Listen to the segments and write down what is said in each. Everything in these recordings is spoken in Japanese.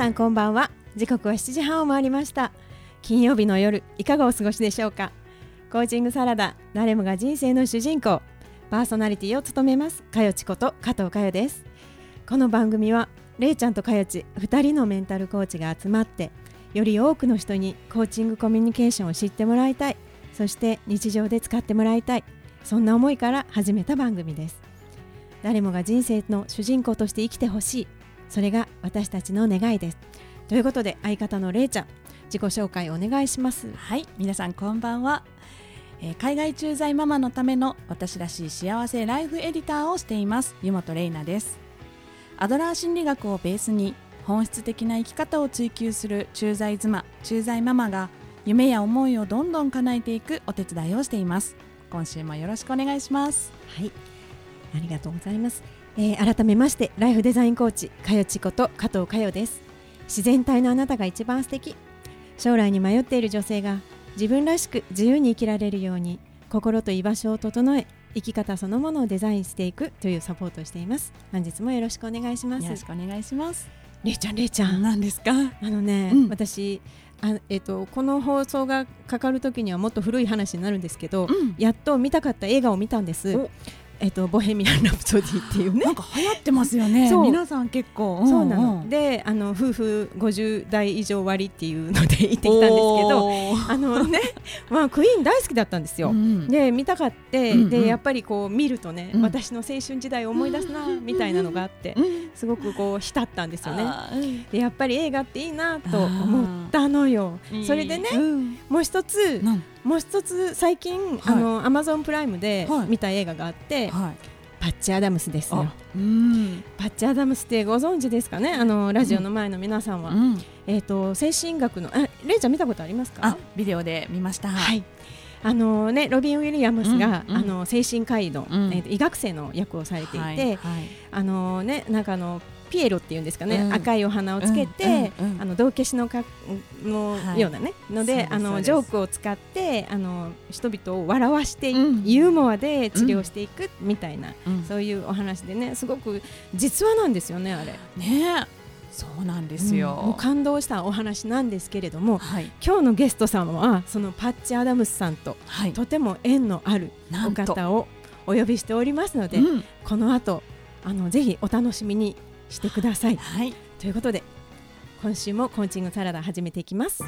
さんこんばんは。時刻は7時半を回りました。金曜日の夜いかがお過ごしでしょうか。コーチングサラダ誰もが人生の主人公。パーソナリティを務めますかよちこと加藤かよです。この番組はれいちゃんとかよち2人のメンタルコーチが集まってより多くの人にコーチングコミュニケーションを知ってもらいたい。そして日常で使ってもらいたい。そんな思いから始めた番組です。誰もが人生の主人公として生きてほしい。それが私たちの願いです。ということで相方のれいちゃん自己紹介お願いします。はい皆さんこんばんは、えー、海外駐在ママのための私らしい幸せライフエディターをしています湯本玲奈です。アドラー心理学をベースに本質的な生き方を追求する駐在妻駐在ママが夢や思いをどんどん叶えていくお手伝いをしています。今週もよろしくお願いします。はいありがとうございますえー、改めましてライフデザインコーチかよちこと加藤かよです。自然体のあなたが一番素敵。将来に迷っている女性が自分らしく自由に生きられるように心と居場所を整え生き方そのものをデザインしていくというサポートをしています。本日もよろしくお願いします。よろしくお願いします。れいちゃんれいちゃん。何ですか？あのね、うん、私あえーと、この放送がかかる時にはもっと古い話になるんですけど、うん、やっと見たかった映画を見たんですえっと、ボヘミアン・ラプソディっていうね。なんか流行ってますよね。皆さん結構、そうなの。であの夫婦50代以上割っていうので行ってきたんですけどあのね、まあ、クイーン大好きだったんですよ、うん、で見たかって、でやっぱりこう見るとね、うん、私の青春時代を思い出すな、みたいなのがあって、すごくこう浸ったんですよね。でやっぱり映画っていいなと思ったのよ。それでね、もう一つもう一つ最近、はい、あのアマゾンプライムで見た映画があって、はい、パッチ・アダムスですよ。うん。パッチ・アダムスってご存知ですかね？あのラジオの前の皆さんは、うん、えっ、ー、と精神学のあれいちゃん見たことありますか？ビデオで見ました。はい。あのね、ロビン・ウィリアムスが、うんうん、あの精神科医の、うん、えー、医学生の役をされていて、はいはい、あのね、なんかあのピエロっていうんですかね、うん、赤いお花をつけて、うんうん、あの道化師のかのようなね、はい、のであのジョークを使ってあの人々を笑わして、ユーモアで治療していくみたいな、そういうお話でねすごく実話なんですよねあれ。ね。そうなんですよ、うん、感動したお話なんですけれども、はい、今日のゲストさんはそのパッチ・アダムスさんと、はい、とても縁のあるお方をお呼びしておりますので、うん、この後あのぜひお楽しみにしてください。はい、ということで今週もコーチングサラダ始めていきます。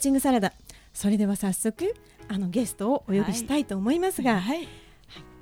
ーチングサラダ。それでは早速あのゲストをお呼びしたいと思いますが、はい。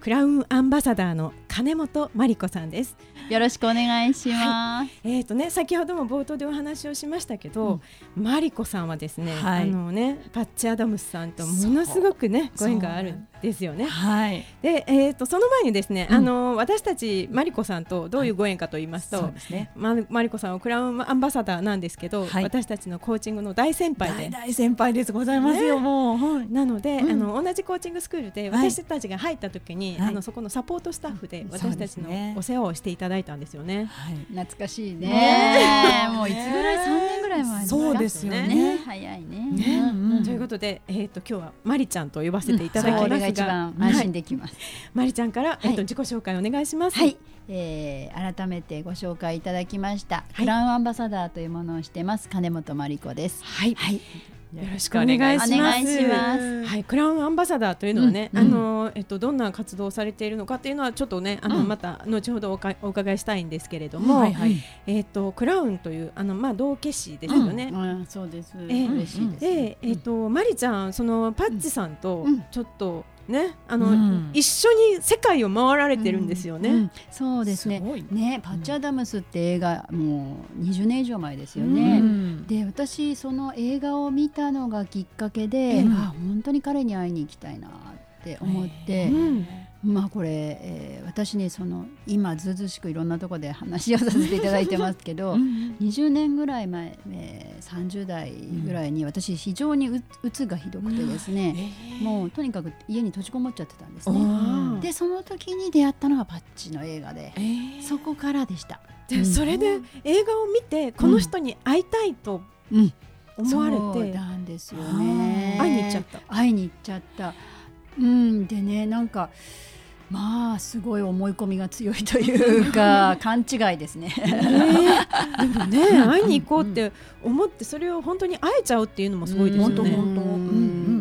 クラウンアンバサダーの金本真理子さんです。よろしくお願いします。えーとね、先ほども冒頭でお話をしましたけど、マリコさんはですね、はい。あのねパッチ・アダムスさんとものすごくねご縁があるんですよね。はい。で、えー、とその前にですね、うん。あの私たちマリコさんとどういうご縁かと言いますと、そうですね。まマリコさんはクラウンアンバサダーなんですけど、はい。私たちのコーチングの大先輩で。大。大先輩です。ございますよ、ね。もう、はい。なので、うん。あの同じコーチングスクールではい。私たちが入った時に、はい。あのそこのサポートスタッフでうん私たちのお世話をしていただいたんですよね。はい。懐かしいね。ねもういつぐらい三年ぐらい前そうですよね。ね早いね。ね。うんうん。ということで、えー、と今日はマリちゃんと呼ばせていただきますが、一番安心できます。マリちゃんから、えー、とはい自己紹介お願いします。はい、えー、改めてご紹介いただきました、クラウンアンバサダーというものをしてます金本真理子です。はい、はい、よろしくお願いします。ます。はい、クラウンアンバサダーというのはね、うんあのえっとどんな活動をされているのかっていうのはちょっとね、あの、うん。また後ほどおかお伺いしたいんですけれども、はいはい。えっとクラウンというあのまあ道化師ですよね。うん、そうです。え嬉しいです。で、えっとマリちゃんそのパッチさんとうん。ちょっとね、あの、うん。一緒に世界を回られてるんですよね。うんそうですね。すね。パッチ・アダムスって映画もう20年以上前ですようね。うん。で私その映画を見たのがきっかけで、ええあ本当に彼に会いに行きたいなって思って、うんまあこれ、えー私ねその今ずうずうしくいろんなところで話をさせていただいてますけど、うん20年ぐらい前、えー30代ぐらいに私非常にううつがひどくてですね、もうとにかく家に閉じこもっちゃってたんですね。うんでその時に出会ったのがパッチの映画で、えー。そこからでした。でそれで映画を見てこの人に会いたいとうん。思われそうてなんですよね。会いに行っちゃった。会いに行っちゃった。うんでねなんかまあすごい思い込みが強いというか 勘違いですね。えーでもね会いに行こうって思ってそれを本当に会えちゃうっていうのもすごいですよね。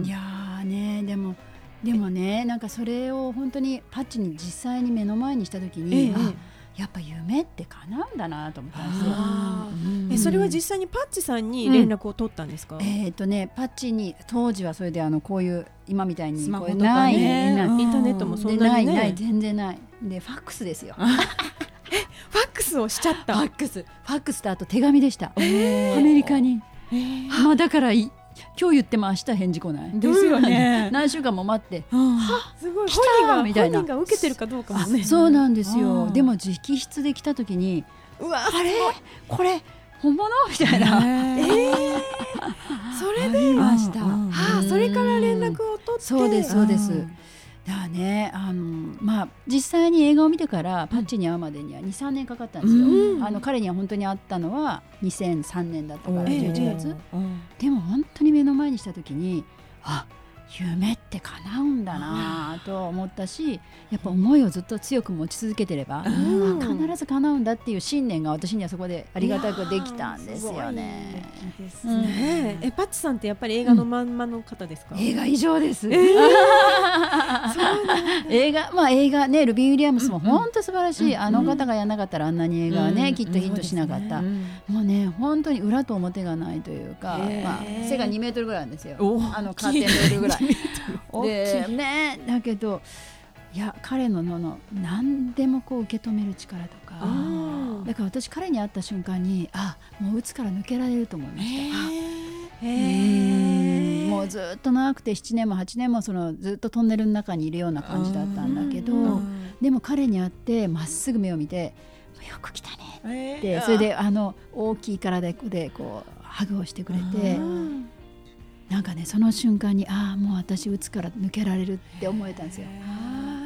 いやーねでもでもねなんかそれを本当にパッチに実際に目の前にした時に、ええあやっぱ夢って叶うんだなと思ったんですよ。あうん。ーえそれは実際にパッチさんに連絡を取ったんですか？えーとね、パッチに当時はそれであのこういう今みたいにスマホとかないねないインターネットもそんなにね。でないない全然ない。でファックスですよ。ファックスをしちゃった？ファックス。ファックスとあと手紙でした、えー。アメリカに。えー。まあだからい今日言っても明日返事来ない。ですよね。何週間も待って。すごい。来たみたいな。本人が受けてるかどうかもね。そうなんですよ。うん。でも直筆で来た時にうわあれ？これ本物？みたいな、え。ー それで、ありました、うん。はあそれから連絡を取って。そうですそうです、うんだね。あの、まあ、実際に映画を見てからパッチに会うまでには23年かかったんですよ、うん。あの彼には本当に会ったのは2003年だったからええ11月、うんでも本当に目の前にした時にあ夢って叶うんだなと思ったしやっぱ思いをずっと強く持ち続けてれば、うん。あ必ず叶うんだっていう信念が私にはそこでありがたくできたんですよね。うん。ねえ。えパッチさんってやっぱり映画のまんまの方ですか？映画以上です。え 映画まあ映画ねルビー・ウィリアムスも本当素晴らしい、あの方がやらなかったらあんなに映画はね、うんきっとヒットしなかった、うんもうね本当に裏と表がないというか、へー。まあ、背が2メートルぐらいあるんですよ。おあのカーテンレールぐらいい。でねだけどいや彼ののの何でもこう受け止める力とか。うんだから私彼に会った瞬間にあもう鬱から抜けられると思いました。へうん。もううずっと長くて7年も8年もそのずっとトンネルの中にいるような感じだったんだけど、でも彼に会ってまっすぐ目を見て「よく来たね」って。それであの大きい体でこうハグをしてくれてなんかねその瞬間にああもう私打つから抜けられるって思えたんですよ。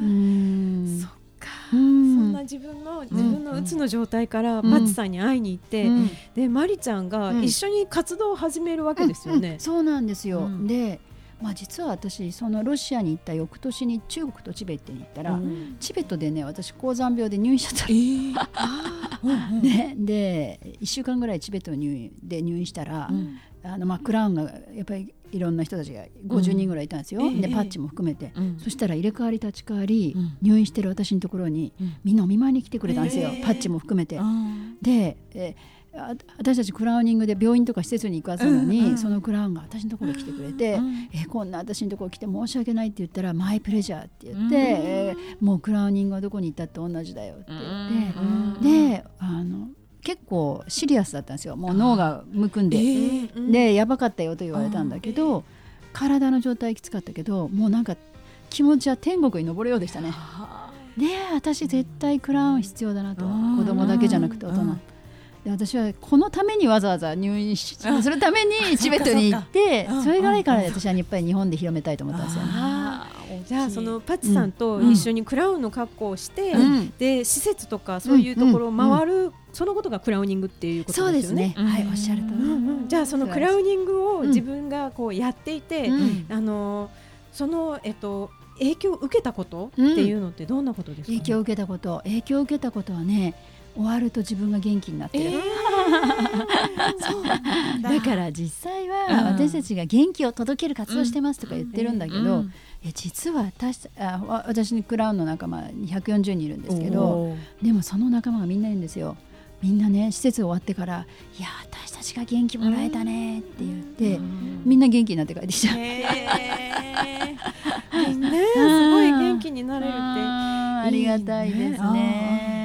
うん。そっか。そんな自分の自分のうつの状態からマッチさんに会いに行って、うん。でマリちゃんが一緒に活動を始めるわけですよね。そうなんですよ、うん。で、まあ、実は私そのロシアに行った翌年に中国とチベットに行ったら、うん。チベットでね私高山病で入院しちゃったえー。ね、で1週間ぐらいチベット入院で入院したら、うんあのまあ、クラウンがやっぱりいろんな人たちが50人ぐらいいたんですよ、うん。ええ。でパッチも含めて、うん。そしたら入れ替わり立ち替わり、うん。入院してる私のところに、うん。みんなお見舞いに来てくれたんですよ、ええ。パッチも含めて。うん。で、えあ私たちクラウニングで病院とか施設に行くはずなのに、うん。うん。そのクラウンが私のところに来てくれて、うん。えこんな私のところ来て申し訳ないって言ったらマイプレジャーって言って、うん。えーもうクラウニングはどこに行ったって同じだよって言って、うん。であの結構シリアスだったんですよ。もう脳がむくんで、えーうん。でやばかったよと言われたんだけど、体の状態きつかったけどもうなんか気持ちは天国に登るようでしたね。で私絶対クラウン必要だなと、うん。子供だけじゃなくて大人、うん。で私はこのためにわざわざ入院し するためにチベットに行ってそれがないから私はやっぱり日本で広めたいと思ったんですよね。じゃあそのパッチさんと一緒にクラウンの格好をして、うん。で施設とかそういうところを回る、そのことがクラウニングっていうことですよね。ね。。はい、おっしゃるとり。うんうんじゃあそのクラウニングを自分がこうやっていて、うん。あのそのえっと影響を受けたことっていうのってどんなことですか、影響を受けたこと、影響を受けたことはね、終わると自分が元気になってる。そうなんだ。だから実際はうん。私たちが元気を届ける活動してますとか言ってるんだけど、う実は私あわ私にクラウンの仲間140人いるんですけどでもその仲間がみんないるんですよ。みんなね施設終わってから「いや私たちが元気もらえたね」って言って、みんな元気になって帰ってきちゃう。ね すごい元気になれるって。ありがたいですね。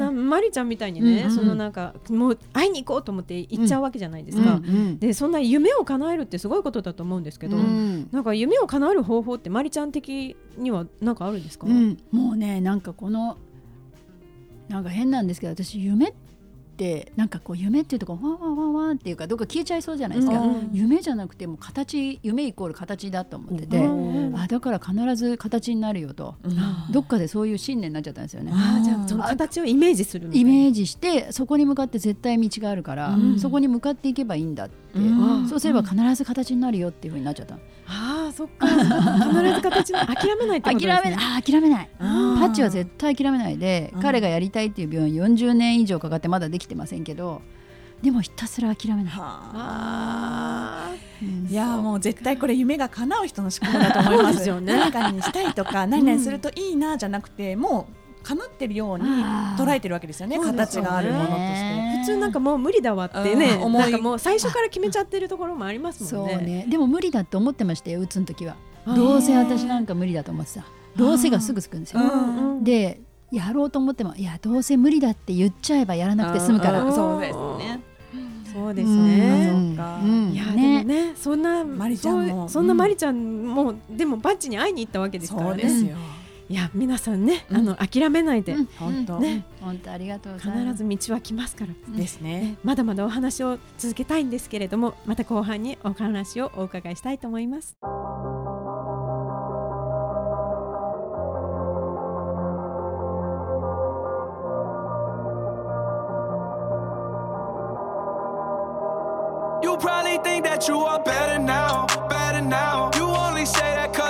なマリちゃんみたいにね、うんそのなんかもう会いに行こうと思って行っちゃうわけじゃないですか。うんうん。でそんな夢を叶えるってすごいことだと思うんですけど、うん。なんか夢を叶える方法ってマリちゃん的にはなんかあるんですか？うん、もうねなんかこのなんか変なんですけど私夢ってなんかこう夢っていうとこうワンワンワンワンっていうかどっか消えちゃいそうじゃないですか、うん夢じゃなくてもう形夢イコール形だと思ってて、うんあだから必ず形になるよと、どっかでそういう信念になっちゃったんですよね。あーじゃあその形をイメージする。イメージしてそこに向かって絶対道があるから、うん。そこに向かっていけばいいんだって、うん。そうすれば必ず形になるよっていうふうになっちゃった、ああそっか必ず形に諦めないってことですね。諦めない。あー諦めない。パッチは絶対諦めないで、うん。彼がやりたいっていう病院40年以上かかってまだできてませんけどでもひたすら諦めない、あ。うん。いやーもう絶対これ夢が叶う人の思考だと思いま すよね。何かにしたいとか何々するといいなじゃなくて、もう叶ってるように捉えてるわけですよね形があるものとして。ー普通なんかもう無理だわってね、うんなんかもう最初から決めちゃってるところもありますそもね。うんね。でも無理だって思ってましたようつの時は。どうせ私なんか無理だと思ってた。どうせがすぐつくんですよ、うんうんでやろうと思ってもいやどうせ無理だって言っちゃえばやらなくて済むから。うんそうですね。そうですね。うん。いや、ね。でもねそんなマリちゃんも。そんなマリちゃんも、でもバッチに会いに行ったわけですからね。いや皆さんね、うん。あの諦めないで、うん。本当。ね。本当ありがとうございます。必ず道は来ますから。ですね。ね。まだまだお話を続けたいんですけれどもまた後半にお話をお伺いしたいと思います。You probably think that you are better now, better now. You only say that cause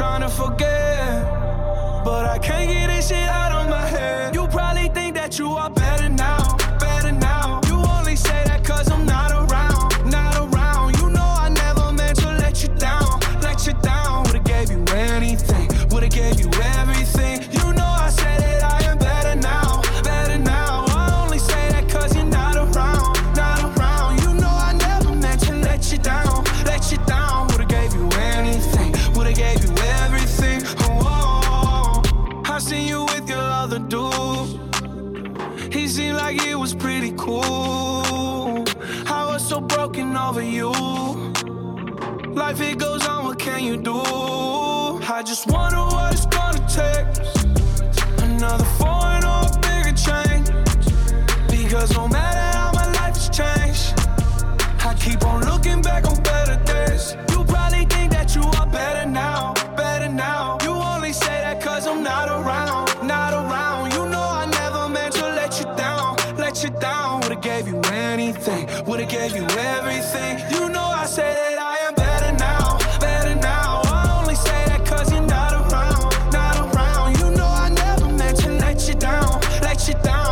Trying to forget. But I can't get this shit out of my head. You probably think that you are touchdown.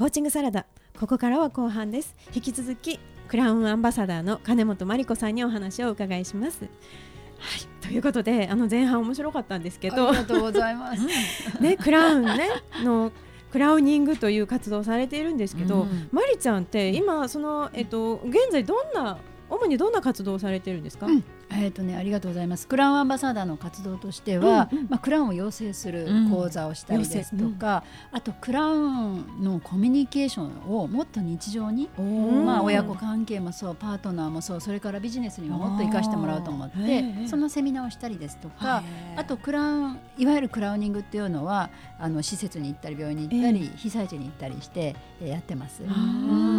コーチングサラダ。ここからは後半です。引き続きクラウンアンバサダーの金本真理子さんにお話をお伺いします。はいということであの前半面白かったんですけど。ありがとうございます。ねクラウンねのクラウニングという活動をされているんですけど、うん。マリちゃんって今そのえっと現在どんな主にどんな活動をされてるんですか、うん。えっ、とねありがとうございます。クラウンアンバサダーの活動としては、うんうん。まあクラウンを養成する講座をしたりですとか、あとクラウンのコミュニケーションをもっと日常に、んまあ親子関係もそうパートナーもそうそれからビジネスにももっと活かしてもらおうと思ってえそのセミナーをしたりですとか。あとクラウンいわゆるクラウニングっていうのはあの施設に行ったり病院に行ったり、被災地に行ったりして、えーやってます。あー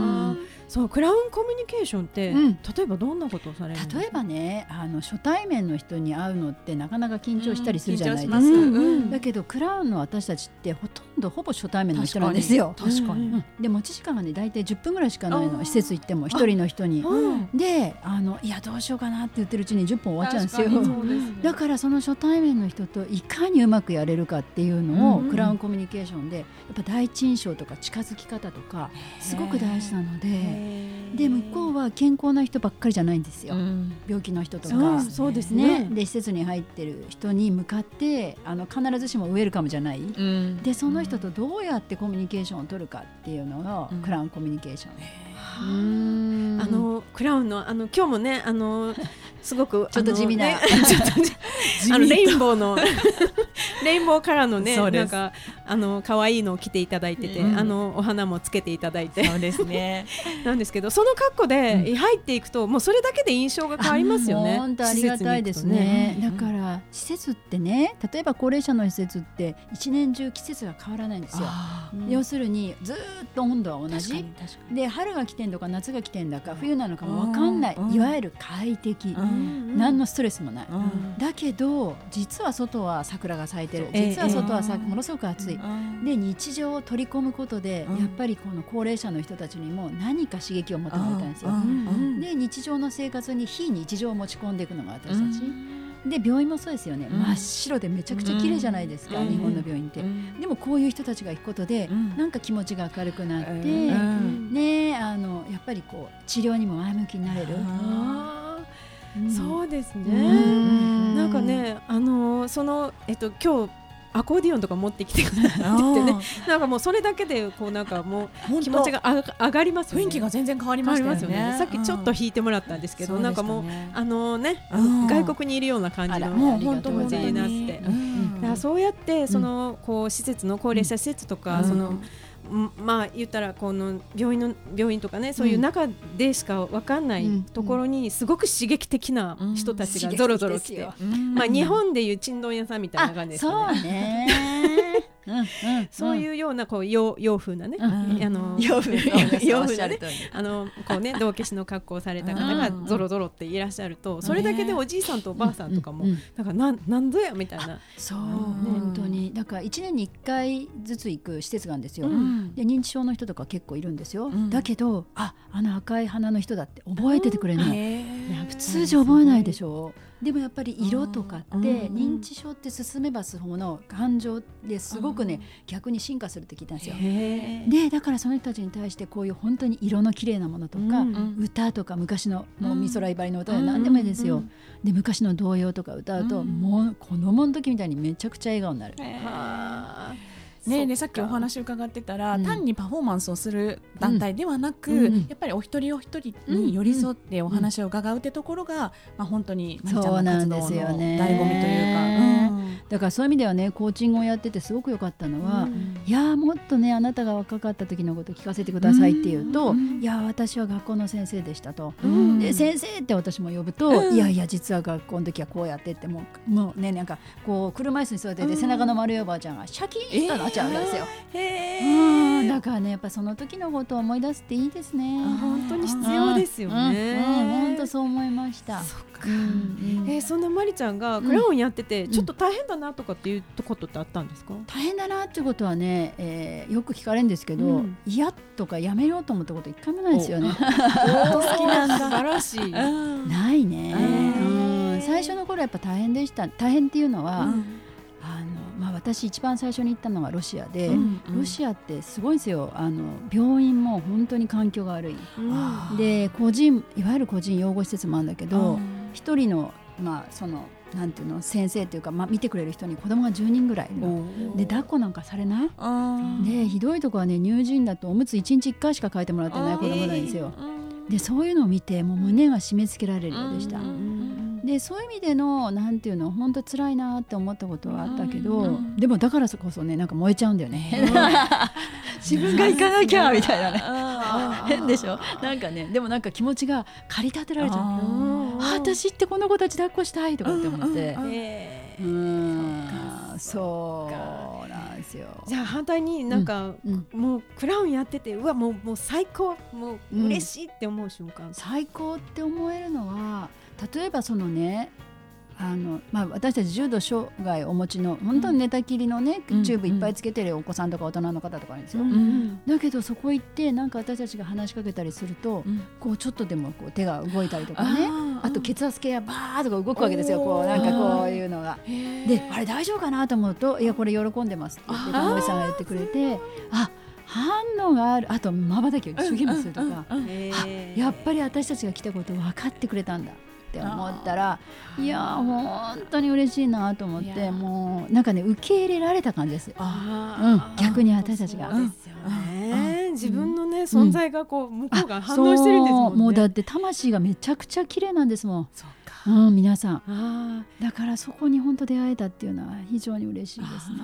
そうクラウンコミュニケーションって、うん。例えばどんなことをされる例えばねあの初対面の人に会うのってなかなか緊張したりするじゃないですか。うんうんだけどクラウンの私たちってほとんどほぼ初対面の人なんですよ。確かに。うん。で持ち時間がね大体10分ぐらいしかないの施設行っても一人の人に。うんであのいやどうしようかなって言ってるうちに10分終わっちゃうんですよ。確かすね。だからその初対面の人といかにうまくやれるかっていうのを、うんクラウンコミュニケーションでやっぱ第一印象とか近づき方とかすごく大事なので。で向こうは健康な人ばっかりじゃないんですよ、うん。病気の人とか。そうですね。ね、で施設に入ってる人に向かってあの必ずしもウェルカムじゃない、うん。でその人とどうやってコミュニケーションを取るかっていうのを、うん。クラウンコミュニケーション。あのクラウンのあの今日もねあのすごく ちょっと地味な。ねあの レインボーのレインボーカラーのねなんかあの可愛いのを着ていただいてて、うん。あのお花もつけていただいて。そうですね。なんですけどその格好で入っていくと、もうそれだけで印象が変わりますよね。本当ありがたいですね。施設に行くとだから施設ってね例えば高齢者の施設って一年中季節が変わらないんですよ。要するにずーっと温度は同じ。で春が来てんのか夏が来てんだか冬なのかも分かんない。うん。いわゆる快適。うん。何のストレスもない。うん。だけど実は外は桜が咲いてるええ実は外はさええものすごく暑い。うん。で日常を取り込むことで、うん。やっぱりこの高齢者の人たちにも何か刺激を求めたんですよ。で日常の生活に非日常を持ち込んでいくのが私たち。で病院もそうですよね、うん。真っ白でめちゃくちゃ綺麗じゃないですか、うん。日本の病院って、うん。でもこういう人たちが行くことで、うん。なんか気持ちが明るくなって、うん。ねあのやっぱりこう治療にも前向きになれる、そうですね、うん。なんかねあのーそのえっと今日アコーディオンとか持ってきてくれててね。なんかもうそれだけでこうなんかもう気持ちがあが上がりますよね。雰囲気が全然変わりましね。よね。さっきちょっと弾いてもらったんですけど、なんかもうあのね、うん。外国にいるような感じのもう気本当持ちになって。だからそうやってそのこう施設の高齢者施設とか、うん。そのんまあ言ったらこの病院の病院とかねそういう中でしかわかんないうんところにすごく刺激的な人たちがゾロゾロ来て、まあ日本でいうちんどん屋さんみたいな感じですかそうね。そういうようなこう洋洋風なね、うん。あの洋風洋風なねあのこうね道化師の格好をされた方がゾロゾロっていらっしゃるとそれだけでおじいさんとおばあさんとかもなんかなんなんぞやみたいな。そう。うん。本当に。だから1年に1回ずつ行く施設があるんですよ、うん。で認知症の人とか結構いるんですよ、うん。だけどああの赤い花の人だって覚えててくれるの、へい普通じゃ覚えないでしょ。でもやっぱり色とかってうん。認知症って進めば進むほどの感情ですごくね逆に進化するって聞いたんですよ。へでだからその人たちに対してこういう本当に色の綺麗なものとか、うん歌とか昔のもううん美空ひばりの歌で何でもいいですよ。うんで昔の童謡とか歌うと、うん。もう子供の時みたいにめちゃくちゃ笑顔になる。はあねでさっきお話伺ってたら、うん。単にパフォーマンスをする団体ではなく、うんやっぱりお一人お一人に寄り添ってお話を伺うってところが、まあ、本当にまりちゃんの活動の醍醐味というか。うん。だからそういう意味ではねコーチングをやっててすごく良かったのは、いやーもっとねあなたが若かった時のこと聞かせてくださいって言うと、うんいやー私は学校の先生でしたと、うん。で先生って私も呼ぶと、うん。いやいや実は学校の時はこうやってってもうもうねなんかこう車椅子に座ってて、背中の丸いおばあちゃんがシャキーンとなっちゃうんですよ、うんだからねやっぱその時のことを思い出すっていいですね。本当に必要ですよね。本当そう思いました。そえーそんなまりちゃんがクラウンやっててちょっと大変だなとかっていうことってあったんですか？大変だなっていうことはね、えーよく聞かれるんですけど、うん。嫌とかやめようと思ったこと一回もないですよね。好きなんだ。素晴らしい。ないね、最初の頃やっぱ大変でした。大変っていうのは、うん。あのまあ、私一番最初に行ったのがロシアで、うんロシアってすごいんですよ。あの病院も本当に環境が悪い。あで個人いわゆる個人養護施設もあるんだけどうん。一人の,、まあそのなんていうの先生っていうか、まあ、見てくれる人に子供が10人ぐらいで抱っこなんかされない？うんでひどいとこはね乳児院だとおむつ1日1回しか変えてもらってない子供なんですよ。でそういうのを見てもう胸が締め付けられるようでした。でそういう意味でのなんていうの本当辛いなって思ったことはあったけど、うん。でもだからこそねなんか燃えちゃうんだよね。自分が行かなきゃみたいなね。変でしょ？なんかねでもなんか気持ちが駆り立てられちゃう。あ私ってこの子たち抱っこしたいとかって思って。そうなんですよ。じゃあ反対になんかうん。もうクラウンやっててうわもうもう最高。もう嬉しいって思う瞬間。最高って思えるのは例えばそのねあのまあ、私たち重度障害をお持ちの本当に寝たきりのね、うんチューブいっぱいつけてるお子さんとか大人の方とかいるんですよ、うんだけどそこ行ってなんか私たちが話しかけたりすると、うん。こうちょっとでもこう手が動いたりとかね。あと血圧計がバーッとか動くわけですよ。こうなんかこういうのが。であれ大丈夫かなと思うと「いやこれ喜んでます」って看護師さんが言ってくれてあ反応がある。あとまばたきを一生懸命するとか。えやっぱり私たちが来たこと分かってくれたんだって思ったらいやー本当に嬉しいなと思ってもうなんかね受け入れられた感じです。うん逆に私たちが。そうですよね自分のね存在がこう向こうが反応してるんですもんね。もうだって魂がめちゃくちゃ綺麗なんですもん、そうか。うん、皆さん。あだからそこに本当出会えたっていうのは非常に嬉しいですね。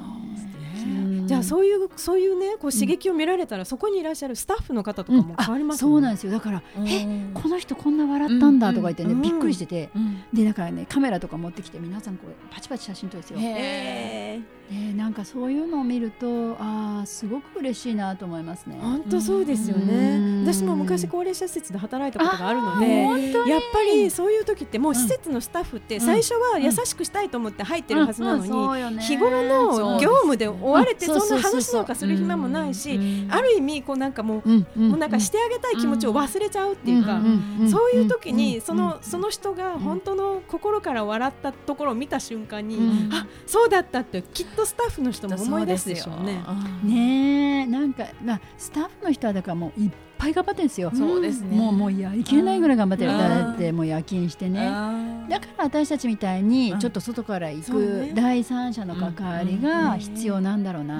ーじゃあそういうそういうねこう刺激を見られたらそこにいらっしゃるスタッフの方とかも変わりますそうなんでですよ。だから、うん。えこの人こんな笑ったんだとか言ってね、うん。びっくりしてて、うん。でだからねカメラとか持ってきて皆さんこうパチパチ写真撮るんですよ。へでなんかそういうのを見るとああすごく嬉しいなと思いますね。本当そうですようねん。私も昔高齢者施設で働いたことがあるのあでーやっぱりそういう時ってもう施設のスタッフって最初は優しくしたいと思って入ってるはずなのにに日頃の業務で追われてうん。そんな話なんかする暇もないし、ある意味こうなんかもう、もうなんかしてあげたい気持ちを忘れちゃうっていうか、そういう時にそのその人が本当の心から笑ったところを見た瞬間に、あそうだったってきっとスタッフの人も思い出すでしょうね。ねなんかまあスタッフの人はだからもういっぱい頑張ってるんですよ。そうですね。もうもうやりきれないぐらい頑張ってるだってもう夜勤してね。だから私たちみたいにちょっと外から行く第三者の関わりが必要なんだろうな。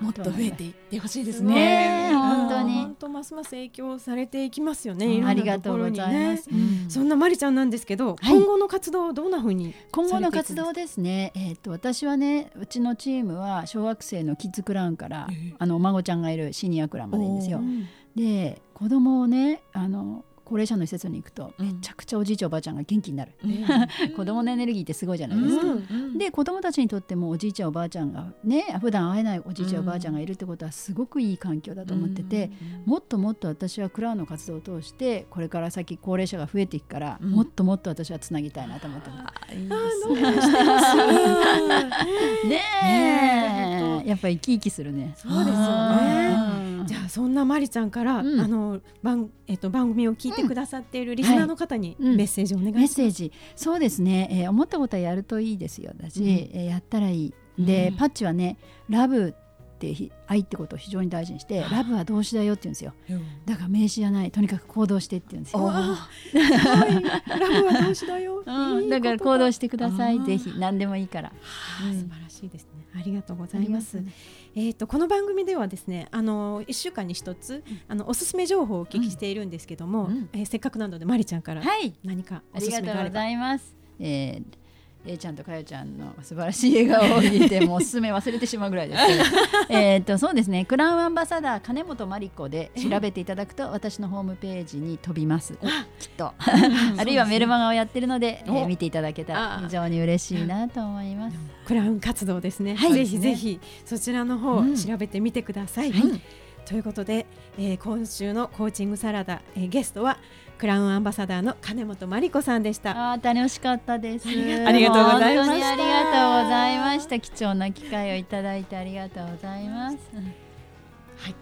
もっと増えていってほしいですね。本当に。本当ますます影響されていきますよね。ありがとうございます。そんなまりちゃんなんですけど、今後の活動どんな風に今後の活動ですね。えっと私はね、うちのチームは小学生のキッズクラウンからあのお孫ちゃんがいるシニアクラウンまでいいんですよ。で子供をねあの高齢者の施設に行くとめちゃくちゃおじいちゃんおばあちゃんが元気になる、子供のエネルギーってすごいじゃないですか、で子供たちにとってもおじいちゃんおばあちゃんがね普段会えないおじいちゃんおばあちゃんがいるってことはすごくいい環境だと思ってて、もっともっと私はクラウンの活動を通してこれから先高齢者が増えていくから、もっともっと私はつなぎたいなと思ってます。ね。え。やっぱり生き生きするね。そうですよね。じゃあそんなまりちゃんから、あの番えっと番組を聞いてくださっているリスナーの方にメッセージお願いします。メッセージ。そうですね、えー、思ったことはやるといいですよ。だし、うん、えー、やったらいい。で、パッチはねラブって愛ってことを非常に大事にして、ラブは動詞だよって言うんですよ。だから名詞じゃないとにかく行動してって言うんですよ。ラブは動詞だよ。だ。から行動してください。ぜひ。何でもいいから。素晴らしいですね。ありがとうございます。えっ、とこの番組ではですね、あの一週間に一つあのおすすめ情報をお聞きしているんですけども、えせっかくなのでまりちゃんから何かおすすめがあれば。ありがとうございます。えー A ちゃんとかよちゃんの素晴らしい笑顔を見てもうおすすめ忘れてしまうぐらいですけど。えっとそうですね。クラウンアンバサダー金本真理子で調べていただくと私のホームページに飛びます。きっと。あるいはメルマガをやってるので、えー、見ていただけたら非常に嬉しいなと思います。クラウン活動ですね、はい、ぜひぜひそちらの方、うん、調べてみてください、はい。ということで、えー、今週のコーチングサラダ、えー、ゲストはクラウンアンバサダーの金本真理子さんでした。あ楽しかったです。ありがとうございました。ありがとうございました。貴重な機会をいただいてありがとうございます。はい。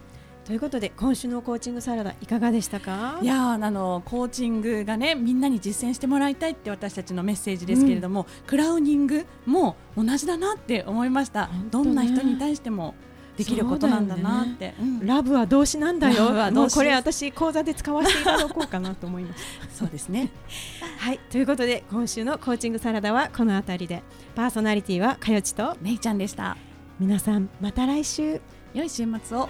ということで今週のコーチングサラダいかがでしたか？いやあのコーチングがねみんなに実践してもらいたいって私たちのメッセージですけれども、うん、クラウニングも同じだなって思いました、ね、どんな人に対してもできることなんだなって、ね。うん、ラブは動詞なんだよ。もうこれ私講座で使わせていただこうかなと思います。そうですね。はい。ということで今週のコーチングサラダはこの辺りで。パーソナリティはかよちと。めいちゃんでした。皆さんまた来週。良い週末を